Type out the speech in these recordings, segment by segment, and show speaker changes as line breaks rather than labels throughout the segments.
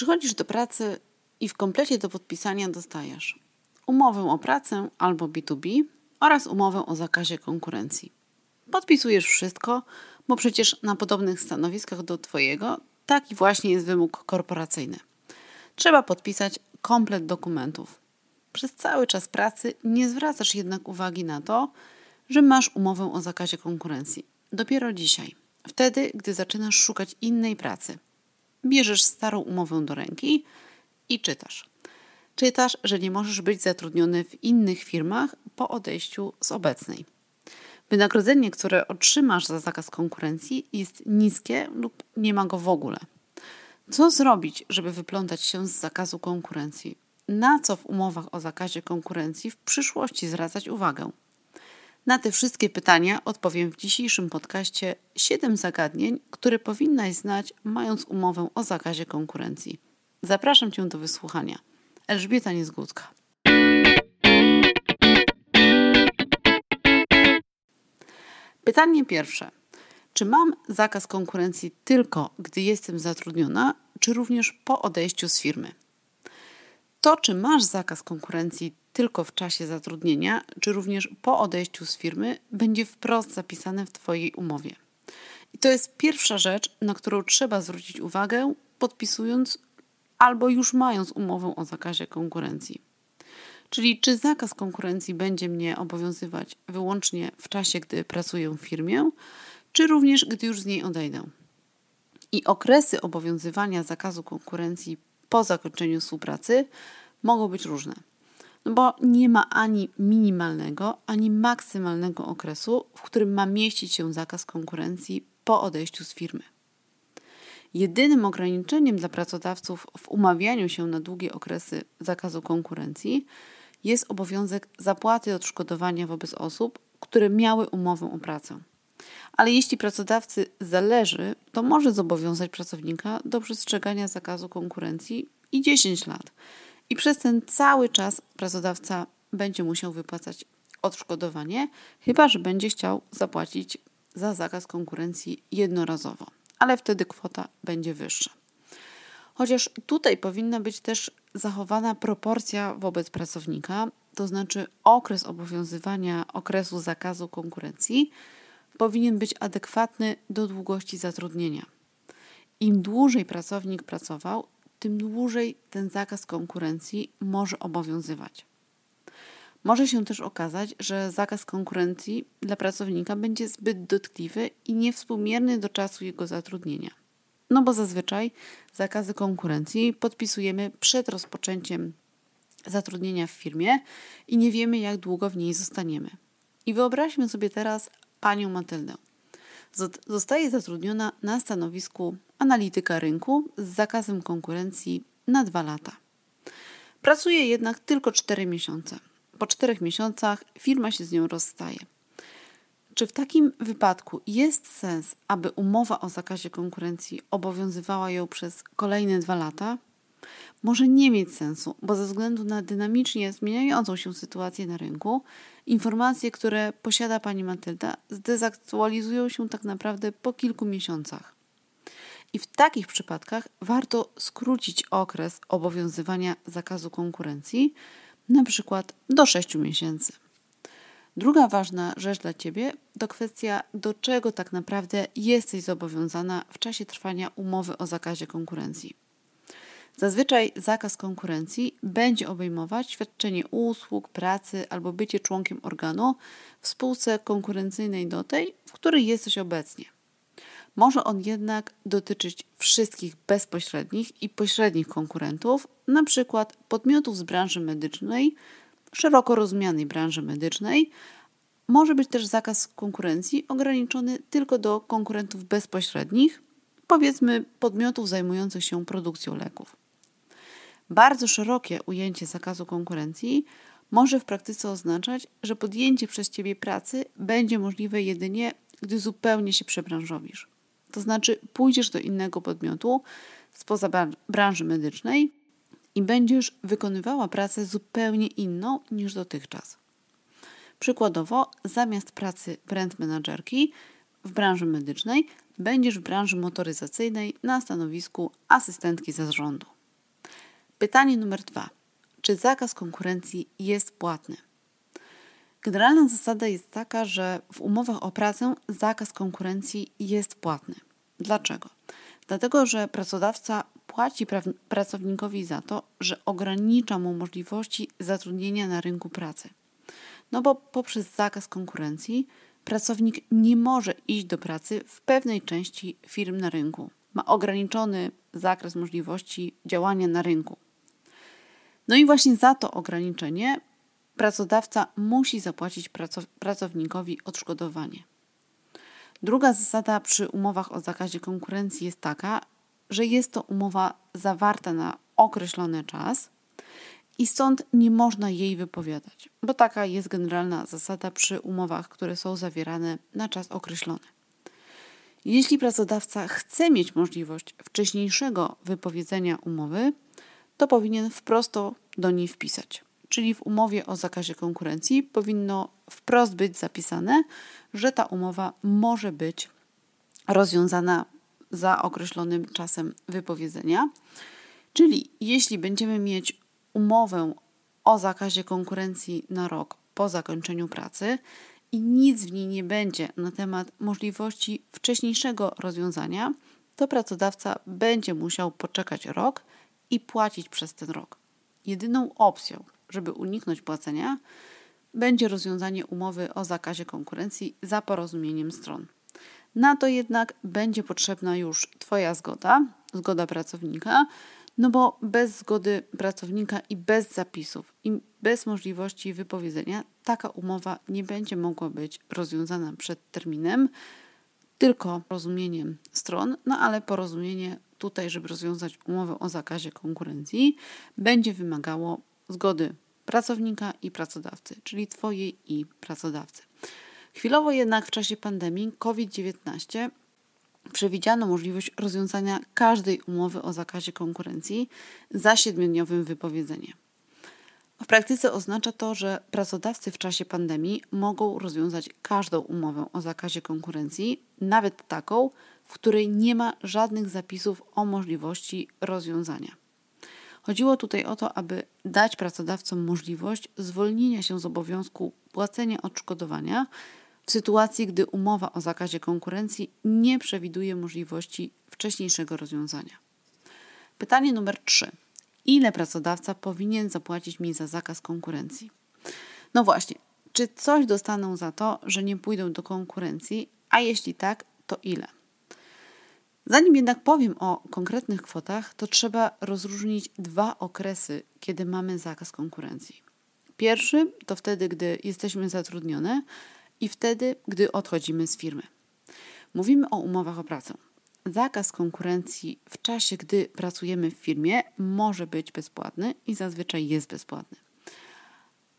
Przychodzisz do pracy i w komplecie do podpisania dostajesz umowę o pracę albo B2B oraz umowę o zakazie konkurencji. Podpisujesz wszystko, bo przecież na podobnych stanowiskach do Twojego taki właśnie jest wymóg korporacyjny. Trzeba podpisać komplet dokumentów. Przez cały czas pracy nie zwracasz jednak uwagi na to, że masz umowę o zakazie konkurencji. Dopiero dzisiaj, wtedy, gdy zaczynasz szukać innej pracy. Bierzesz starą umowę do ręki i czytasz. Czytasz, że nie możesz być zatrudniony w innych firmach po odejściu z obecnej. Wynagrodzenie, które otrzymasz za zakaz konkurencji, jest niskie lub nie ma go w ogóle. Co zrobić, żeby wyplątać się z zakazu konkurencji? Na co w umowach o zakazie konkurencji w przyszłości zwracać uwagę? Na te wszystkie pytania odpowiem w dzisiejszym podcaście 7 zagadnień, które powinnaś znać, mając umowę o zakazie konkurencji. Zapraszam Cię do wysłuchania. Elżbieta Niezgódka. Pytanie pierwsze. Czy mam zakaz konkurencji tylko, gdy jestem zatrudniona, czy również po odejściu z firmy? To, czy masz zakaz konkurencji tylko w czasie zatrudnienia, czy również po odejściu z firmy, będzie wprost zapisane w Twojej umowie. I to jest pierwsza rzecz, na którą trzeba zwrócić uwagę, podpisując albo już mając umowę o zakazie konkurencji. Czyli czy zakaz konkurencji będzie mnie obowiązywać wyłącznie w czasie, gdy pracuję w firmie, czy również gdy już z niej odejdę. I okresy obowiązywania zakazu konkurencji po zakończeniu współpracy mogą być różne. No bo nie ma ani minimalnego, ani maksymalnego okresu, w którym ma mieścić się zakaz konkurencji po odejściu z firmy. Jedynym ograniczeniem dla pracodawców w umawianiu się na długie okresy zakazu konkurencji jest obowiązek zapłaty odszkodowania wobec osób, które miały umowę o pracę. Ale jeśli pracodawcy zależy, to może zobowiązać pracownika do przestrzegania zakazu konkurencji i 10 lat. I przez ten cały czas pracodawca będzie musiał wypłacać odszkodowanie, chyba że będzie chciał zapłacić za zakaz konkurencji jednorazowo, ale wtedy kwota będzie wyższa. Chociaż tutaj powinna być też zachowana proporcja wobec pracownika, to znaczy okres obowiązywania okresu zakazu konkurencji powinien być adekwatny do długości zatrudnienia. Im dłużej pracownik pracował, tym dłużej ten zakaz konkurencji może obowiązywać. Może się też okazać, że zakaz konkurencji dla pracownika będzie zbyt dotkliwy i niewspółmierny do czasu jego zatrudnienia. No bo zazwyczaj zakazy konkurencji podpisujemy przed rozpoczęciem zatrudnienia w firmie i nie wiemy, jak długo w niej zostaniemy. I wyobraźmy sobie teraz panią Matyldę. Zostaje zatrudniona na stanowisku analityka rynku z zakazem konkurencji na dwa lata. Pracuje jednak tylko 4 miesiące. Po czterech miesiącach firma się z nią rozstaje. Czy w takim wypadku jest sens, aby umowa o zakazie konkurencji obowiązywała ją przez kolejne dwa lata? Może nie mieć sensu, bo ze względu na dynamicznie zmieniającą się sytuację na rynku, informacje, które posiada pani Matylda, zdezaktualizują się tak naprawdę po kilku miesiącach. I w takich przypadkach warto skrócić okres obowiązywania zakazu konkurencji, na przykład do 6 miesięcy. Druga ważna rzecz dla Ciebie to kwestia, do czego tak naprawdę jesteś zobowiązana w czasie trwania umowy o zakazie konkurencji. Zazwyczaj zakaz konkurencji będzie obejmować świadczenie usług, pracy albo bycie członkiem organu w spółce konkurencyjnej do tej, w której jesteś obecnie. Może on jednak dotyczyć wszystkich bezpośrednich i pośrednich konkurentów, np. podmiotów z branży medycznej, szeroko rozumianej branży medycznej. Może być też zakaz konkurencji ograniczony tylko do konkurentów bezpośrednich, powiedzmy podmiotów zajmujących się produkcją leków. Bardzo szerokie ujęcie zakazu konkurencji może w praktyce oznaczać, że podjęcie przez Ciebie pracy będzie możliwe jedynie, gdy zupełnie się przebranżowisz. To znaczy pójdziesz do innego podmiotu spoza branży medycznej i będziesz wykonywała pracę zupełnie inną niż dotychczas. Przykładowo, zamiast pracy brand managerki w branży medycznej, będziesz w branży motoryzacyjnej na stanowisku asystentki zarządu. Pytanie numer dwa. Czy zakaz konkurencji jest płatny? Generalna zasada jest taka, że w umowach o pracę zakaz konkurencji jest płatny. Dlaczego? Dlatego, że pracodawca płaci pracownikowi za to, że ogranicza mu możliwości zatrudnienia na rynku pracy. No bo poprzez zakaz konkurencji pracownik nie może iść do pracy w pewnej części firm na rynku. Ma ograniczony zakres możliwości działania na rynku. No i właśnie za to ograniczenie pracodawca musi zapłacić pracownikowi odszkodowanie. Druga zasada przy umowach o zakazie konkurencji jest taka, że jest to umowa zawarta na określony czas i stąd nie można jej wypowiadać, bo taka jest generalna zasada przy umowach, które są zawierane na czas określony. Jeśli pracodawca chce mieć możliwość wcześniejszego wypowiedzenia umowy, to powinien wprost do niej wpisać. Czyli w umowie o zakazie konkurencji powinno wprost być zapisane, że ta umowa może być rozwiązana za określonym czasem wypowiedzenia. Czyli jeśli będziemy mieć umowę o zakazie konkurencji na rok po zakończeniu pracy i nic w niej nie będzie na temat możliwości wcześniejszego rozwiązania, to pracodawca będzie musiał poczekać rok i płacić przez ten rok. Jedyną opcją, żeby uniknąć płacenia, będzie rozwiązanie umowy o zakazie konkurencji za porozumieniem stron. Na to jednak będzie potrzebna już Twoja zgoda, zgoda pracownika, no bo bez zgody pracownika i bez zapisów i bez możliwości wypowiedzenia taka umowa nie będzie mogła być rozwiązana przed terminem, tylko porozumieniem stron, no ale porozumienie tutaj, żeby rozwiązać umowę o zakazie konkurencji, będzie wymagało zgody pracownika i pracodawcy, czyli Twojej i pracodawcy. Chwilowo jednak w czasie pandemii COVID-19 przewidziano możliwość rozwiązania każdej umowy o zakazie konkurencji za siedmiodniowym wypowiedzeniem. W praktyce oznacza to, że pracodawcy w czasie pandemii mogą rozwiązać każdą umowę o zakazie konkurencji, nawet taką, w której nie ma żadnych zapisów o możliwości rozwiązania. Chodziło tutaj o to, aby dać pracodawcom możliwość zwolnienia się z obowiązku płacenia odszkodowania w sytuacji, gdy umowa o zakazie konkurencji nie przewiduje możliwości wcześniejszego rozwiązania. Pytanie numer 3. Ile pracodawca powinien zapłacić mi za zakaz konkurencji? No właśnie, czy coś dostaną za to, że nie pójdą do konkurencji, a jeśli tak, to ile? Zanim jednak powiem o konkretnych kwotach, to trzeba rozróżnić dwa okresy, kiedy mamy zakaz konkurencji. Pierwszy to wtedy, gdy jesteśmy zatrudnione, i wtedy, gdy odchodzimy z firmy. Mówimy o umowach o pracę. Zakaz konkurencji w czasie, gdy pracujemy w firmie, może być bezpłatny i zazwyczaj jest bezpłatny.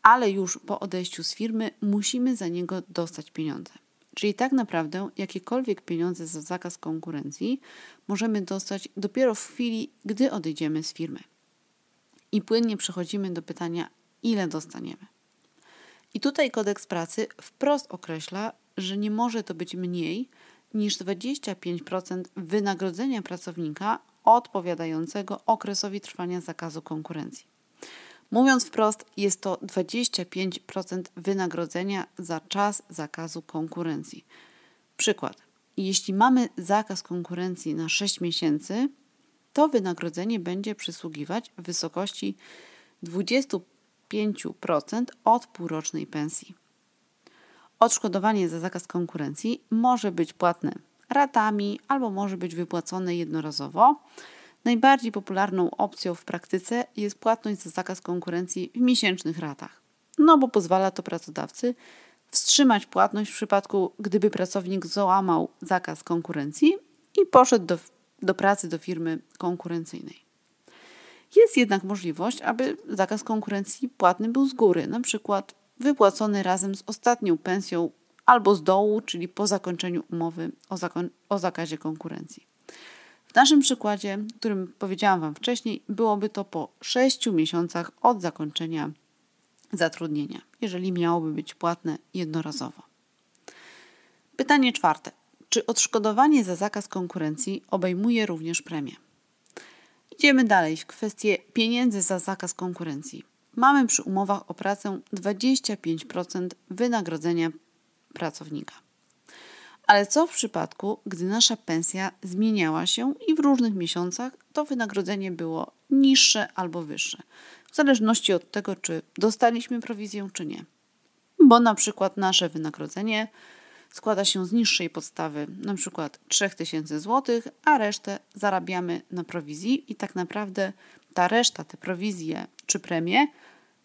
Ale już po odejściu z firmy musimy za niego dostać pieniądze. Czyli tak naprawdę jakiekolwiek pieniądze za zakaz konkurencji możemy dostać dopiero w chwili, gdy odejdziemy z firmy. I płynnie przechodzimy do pytania, ile dostaniemy. I tutaj kodeks pracy wprost określa, że nie może to być mniej niż 25% wynagrodzenia pracownika odpowiadającego okresowi trwania zakazu konkurencji. Mówiąc wprost, jest to 25% wynagrodzenia za czas zakazu konkurencji. Przykład. Jeśli mamy zakaz konkurencji na 6 miesięcy, to wynagrodzenie będzie przysługiwać w wysokości 25% od półrocznej pensji. Odszkodowanie za zakaz konkurencji może być płatne ratami albo może być wypłacone jednorazowo Najbardziej popularną opcją w praktyce jest płatność za zakaz konkurencji w miesięcznych ratach, no bo pozwala to pracodawcy wstrzymać płatność w przypadku, gdyby pracownik załamał zakaz konkurencji i poszedł do, do pracy do firmy konkurencyjnej. Jest jednak możliwość, aby zakaz konkurencji płatny był z góry, na przykład wypłacony razem z ostatnią pensją albo z dołu, czyli po zakończeniu umowy o, zakon- o zakazie konkurencji. W naszym przykładzie, którym powiedziałam Wam wcześniej, byłoby to po 6 miesiącach od zakończenia zatrudnienia, jeżeli miałoby być płatne jednorazowo. Pytanie czwarte. Czy odszkodowanie za zakaz konkurencji obejmuje również premię? Idziemy dalej w kwestię pieniędzy za zakaz konkurencji. Mamy przy umowach o pracę 25% wynagrodzenia pracownika. Ale co w przypadku, gdy nasza pensja zmieniała się i w różnych miesiącach to wynagrodzenie było niższe albo wyższe, w zależności od tego, czy dostaliśmy prowizję, czy nie. Bo na przykład nasze wynagrodzenie składa się z niższej podstawy, na przykład 3000 zł, a resztę zarabiamy na prowizji i tak naprawdę ta reszta, te prowizje czy premie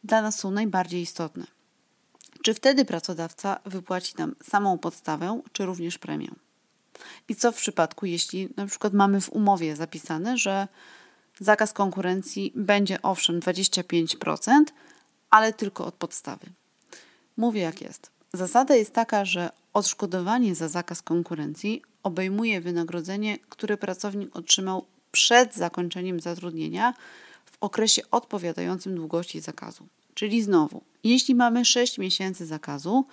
dla nas są najbardziej istotne. Czy wtedy pracodawca wypłaci nam samą podstawę, czy również premię? I co w przypadku, jeśli na przykład mamy w umowie zapisane, że zakaz konkurencji będzie owszem 25%, ale tylko od podstawy? Mówię jak jest. Zasada jest taka, że odszkodowanie za zakaz konkurencji obejmuje wynagrodzenie, które pracownik otrzymał przed zakończeniem zatrudnienia w okresie odpowiadającym długości zakazu. Czyli znowu, jeśli mamy 6 miesięcy zakazu,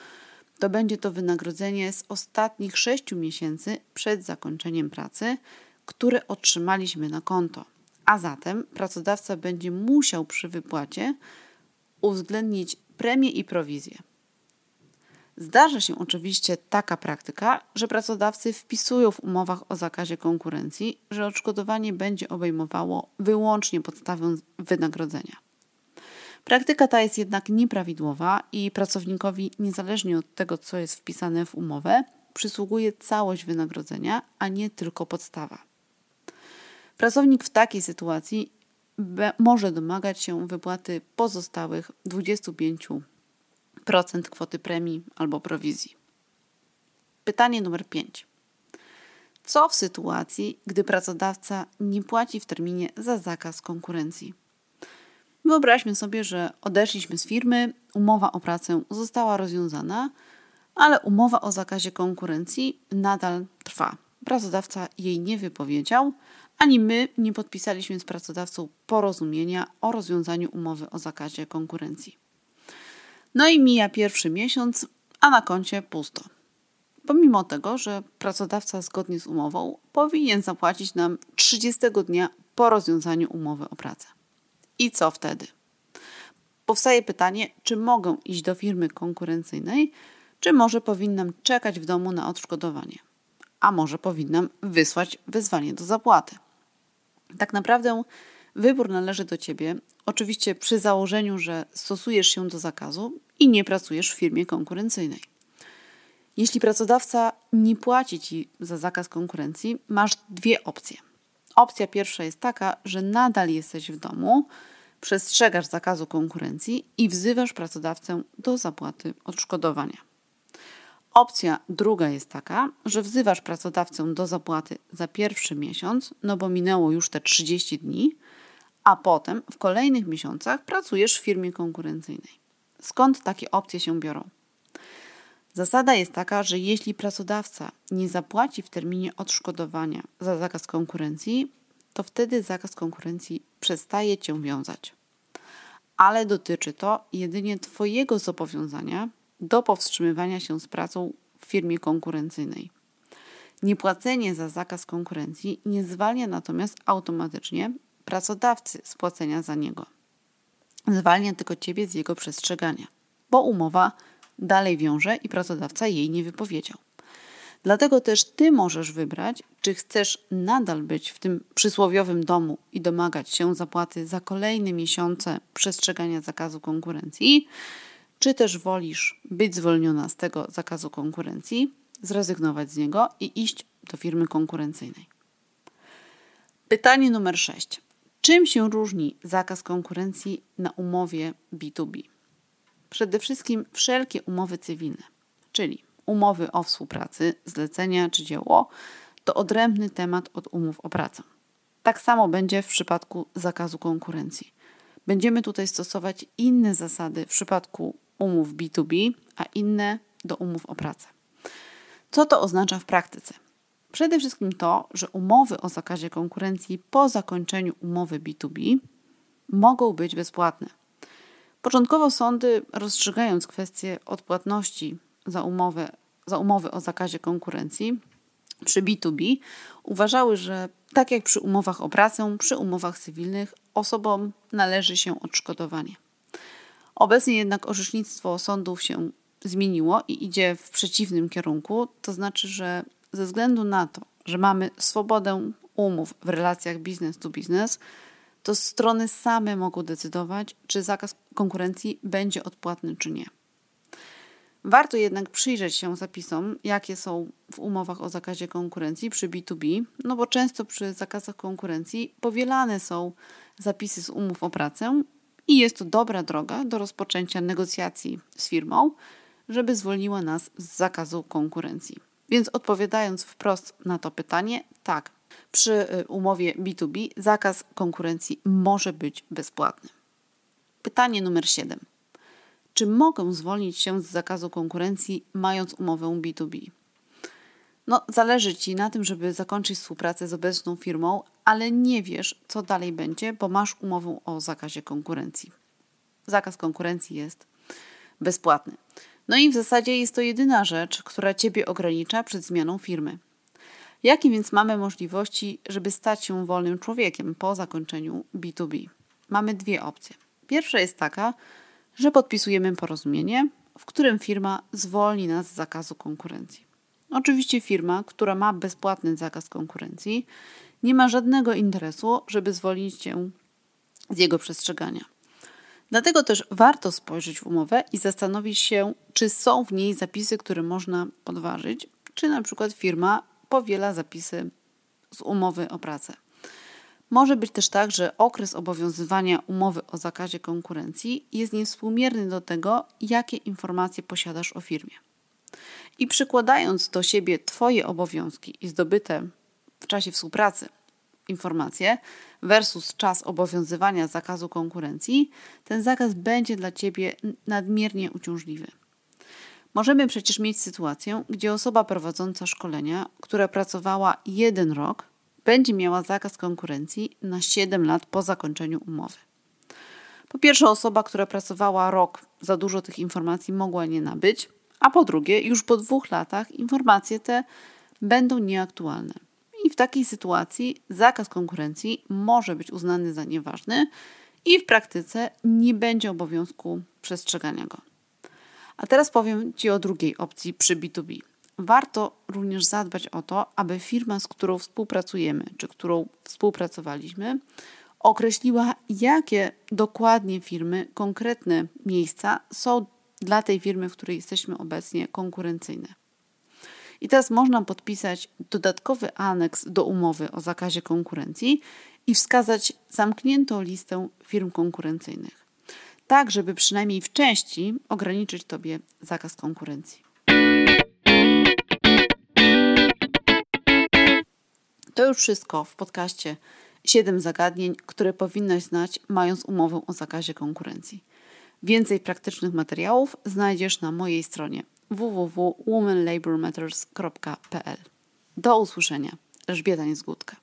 to będzie to wynagrodzenie z ostatnich 6 miesięcy przed zakończeniem pracy, które otrzymaliśmy na konto. A zatem pracodawca będzie musiał przy wypłacie uwzględnić premię i prowizję. Zdarza się oczywiście taka praktyka, że pracodawcy wpisują w umowach o zakazie konkurencji, że odszkodowanie będzie obejmowało wyłącznie podstawę wynagrodzenia. Praktyka ta jest jednak nieprawidłowa i pracownikowi, niezależnie od tego, co jest wpisane w umowę, przysługuje całość wynagrodzenia, a nie tylko podstawa. Pracownik w takiej sytuacji może domagać się wypłaty pozostałych 25% kwoty premii albo prowizji. Pytanie numer 5. Co w sytuacji, gdy pracodawca nie płaci w terminie za zakaz konkurencji? Wyobraźmy sobie, że odeszliśmy z firmy, umowa o pracę została rozwiązana, ale umowa o zakazie konkurencji nadal trwa. Pracodawca jej nie wypowiedział, ani my nie podpisaliśmy z pracodawcą porozumienia o rozwiązaniu umowy o zakazie konkurencji. No i mija pierwszy miesiąc, a na koncie pusto. Pomimo tego, że pracodawca zgodnie z umową powinien zapłacić nam 30 dnia po rozwiązaniu umowy o pracę. I co wtedy? Powstaje pytanie, czy mogę iść do firmy konkurencyjnej, czy może powinnam czekać w domu na odszkodowanie, a może powinnam wysłać wezwanie do zapłaty. Tak naprawdę wybór należy do ciebie, oczywiście przy założeniu, że stosujesz się do zakazu i nie pracujesz w firmie konkurencyjnej. Jeśli pracodawca nie płaci ci za zakaz konkurencji, masz dwie opcje. Opcja pierwsza jest taka, że nadal jesteś w domu, przestrzegasz zakazu konkurencji i wzywasz pracodawcę do zapłaty odszkodowania. Opcja druga jest taka, że wzywasz pracodawcę do zapłaty za pierwszy miesiąc, no bo minęło już te 30 dni, a potem w kolejnych miesiącach pracujesz w firmie konkurencyjnej. Skąd takie opcje się biorą? Zasada jest taka, że jeśli pracodawca nie zapłaci w terminie odszkodowania za zakaz konkurencji, to wtedy zakaz konkurencji przestaje cię wiązać. Ale dotyczy to jedynie Twojego zobowiązania do powstrzymywania się z pracą w firmie konkurencyjnej. Niepłacenie za zakaz konkurencji nie zwalnia natomiast automatycznie pracodawcy z płacenia za niego. Zwalnia tylko Ciebie z jego przestrzegania, bo umowa dalej wiąże i pracodawca jej nie wypowiedział. Dlatego też Ty możesz wybrać, czy chcesz nadal być w tym przysłowiowym domu i domagać się zapłaty za kolejne miesiące przestrzegania zakazu konkurencji, czy też wolisz być zwolniona z tego zakazu konkurencji, zrezygnować z niego i iść do firmy konkurencyjnej. Pytanie numer 6. Czym się różni zakaz konkurencji na umowie B2B? Przede wszystkim wszelkie umowy cywilne, czyli umowy o współpracy, zlecenia czy dzieło, to odrębny temat od umów o pracę. Tak samo będzie w przypadku zakazu konkurencji. Będziemy tutaj stosować inne zasady w przypadku umów B2B, a inne do umów o pracę. Co to oznacza w praktyce? Przede wszystkim to, że umowy o zakazie konkurencji po zakończeniu umowy B2B mogą być bezpłatne. Początkowo sądy, rozstrzygając kwestię odpłatności za, umowę, za umowy o zakazie konkurencji przy B2B, uważały, że Tak jak przy umowach o pracę, przy umowach cywilnych osobom należy się odszkodowanie. Obecnie jednak orzecznictwo sądów się zmieniło i idzie w przeciwnym kierunku, to znaczy, że ze względu na to, że mamy swobodę umów w relacjach biznes to biznes, to strony same mogą decydować, czy zakaz konkurencji będzie odpłatny, czy nie. Warto jednak przyjrzeć się zapisom, jakie są w umowach o zakazie konkurencji przy B2B, no bo często przy zakazach konkurencji powielane są zapisy z umów o pracę i jest to dobra droga do rozpoczęcia negocjacji z firmą, żeby zwolniła nas z zakazu konkurencji. Więc odpowiadając wprost na to pytanie, tak, przy y, umowie B2B zakaz konkurencji może być bezpłatny. Pytanie numer 7. Czy mogę zwolnić się z zakazu konkurencji, mając umowę B2B? No, zależy ci na tym, żeby zakończyć współpracę z obecną firmą, ale nie wiesz, co dalej będzie, bo masz umowę o zakazie konkurencji. Zakaz konkurencji jest bezpłatny. No i w zasadzie jest to jedyna rzecz, która ciebie ogranicza przed zmianą firmy. Jakie więc mamy możliwości, żeby stać się wolnym człowiekiem po zakończeniu B2B? Mamy dwie opcje. Pierwsza jest taka, że podpisujemy porozumienie, w którym firma zwolni nas z zakazu konkurencji. Oczywiście firma, która ma bezpłatny zakaz konkurencji, nie ma żadnego interesu, żeby zwolnić cię z jego przestrzegania. Dlatego też warto spojrzeć w umowę i zastanowić się, czy są w niej zapisy, które można podważyć, czy na przykład firma powiela zapisy z umowy o pracę. Może być też tak, że okres obowiązywania umowy o zakazie konkurencji jest niewspółmierny do tego, jakie informacje posiadasz o firmie. I przykładając do siebie Twoje obowiązki i zdobyte w czasie współpracy informacje versus czas obowiązywania zakazu konkurencji, ten zakaz będzie dla Ciebie nadmiernie uciążliwy. Możemy przecież mieć sytuację, gdzie osoba prowadząca szkolenia, która pracowała jeden rok, będzie miała zakaz konkurencji na 7 lat po zakończeniu umowy. Po pierwsze, osoba, która pracowała rok, za dużo tych informacji mogła nie nabyć, a po drugie, już po dwóch latach informacje te będą nieaktualne. I w takiej sytuacji zakaz konkurencji może być uznany za nieważny i w praktyce nie będzie obowiązku przestrzegania go. A teraz powiem Ci o drugiej opcji przy B2B. Warto również zadbać o to, aby firma, z którą współpracujemy, czy którą współpracowaliśmy, określiła, jakie dokładnie firmy, konkretne miejsca są dla tej firmy, w której jesteśmy obecnie, konkurencyjne. I teraz można podpisać dodatkowy aneks do umowy o zakazie konkurencji i wskazać zamkniętą listę firm konkurencyjnych, tak żeby przynajmniej w części ograniczyć Tobie zakaz konkurencji. To już wszystko w podcaście 7 zagadnień, które powinnaś znać, mając umowę o zakazie konkurencji. Więcej praktycznych materiałów znajdziesz na mojej stronie www.womanlabormatters.pl. Do usłyszenia. Elżbieta Niezgódka.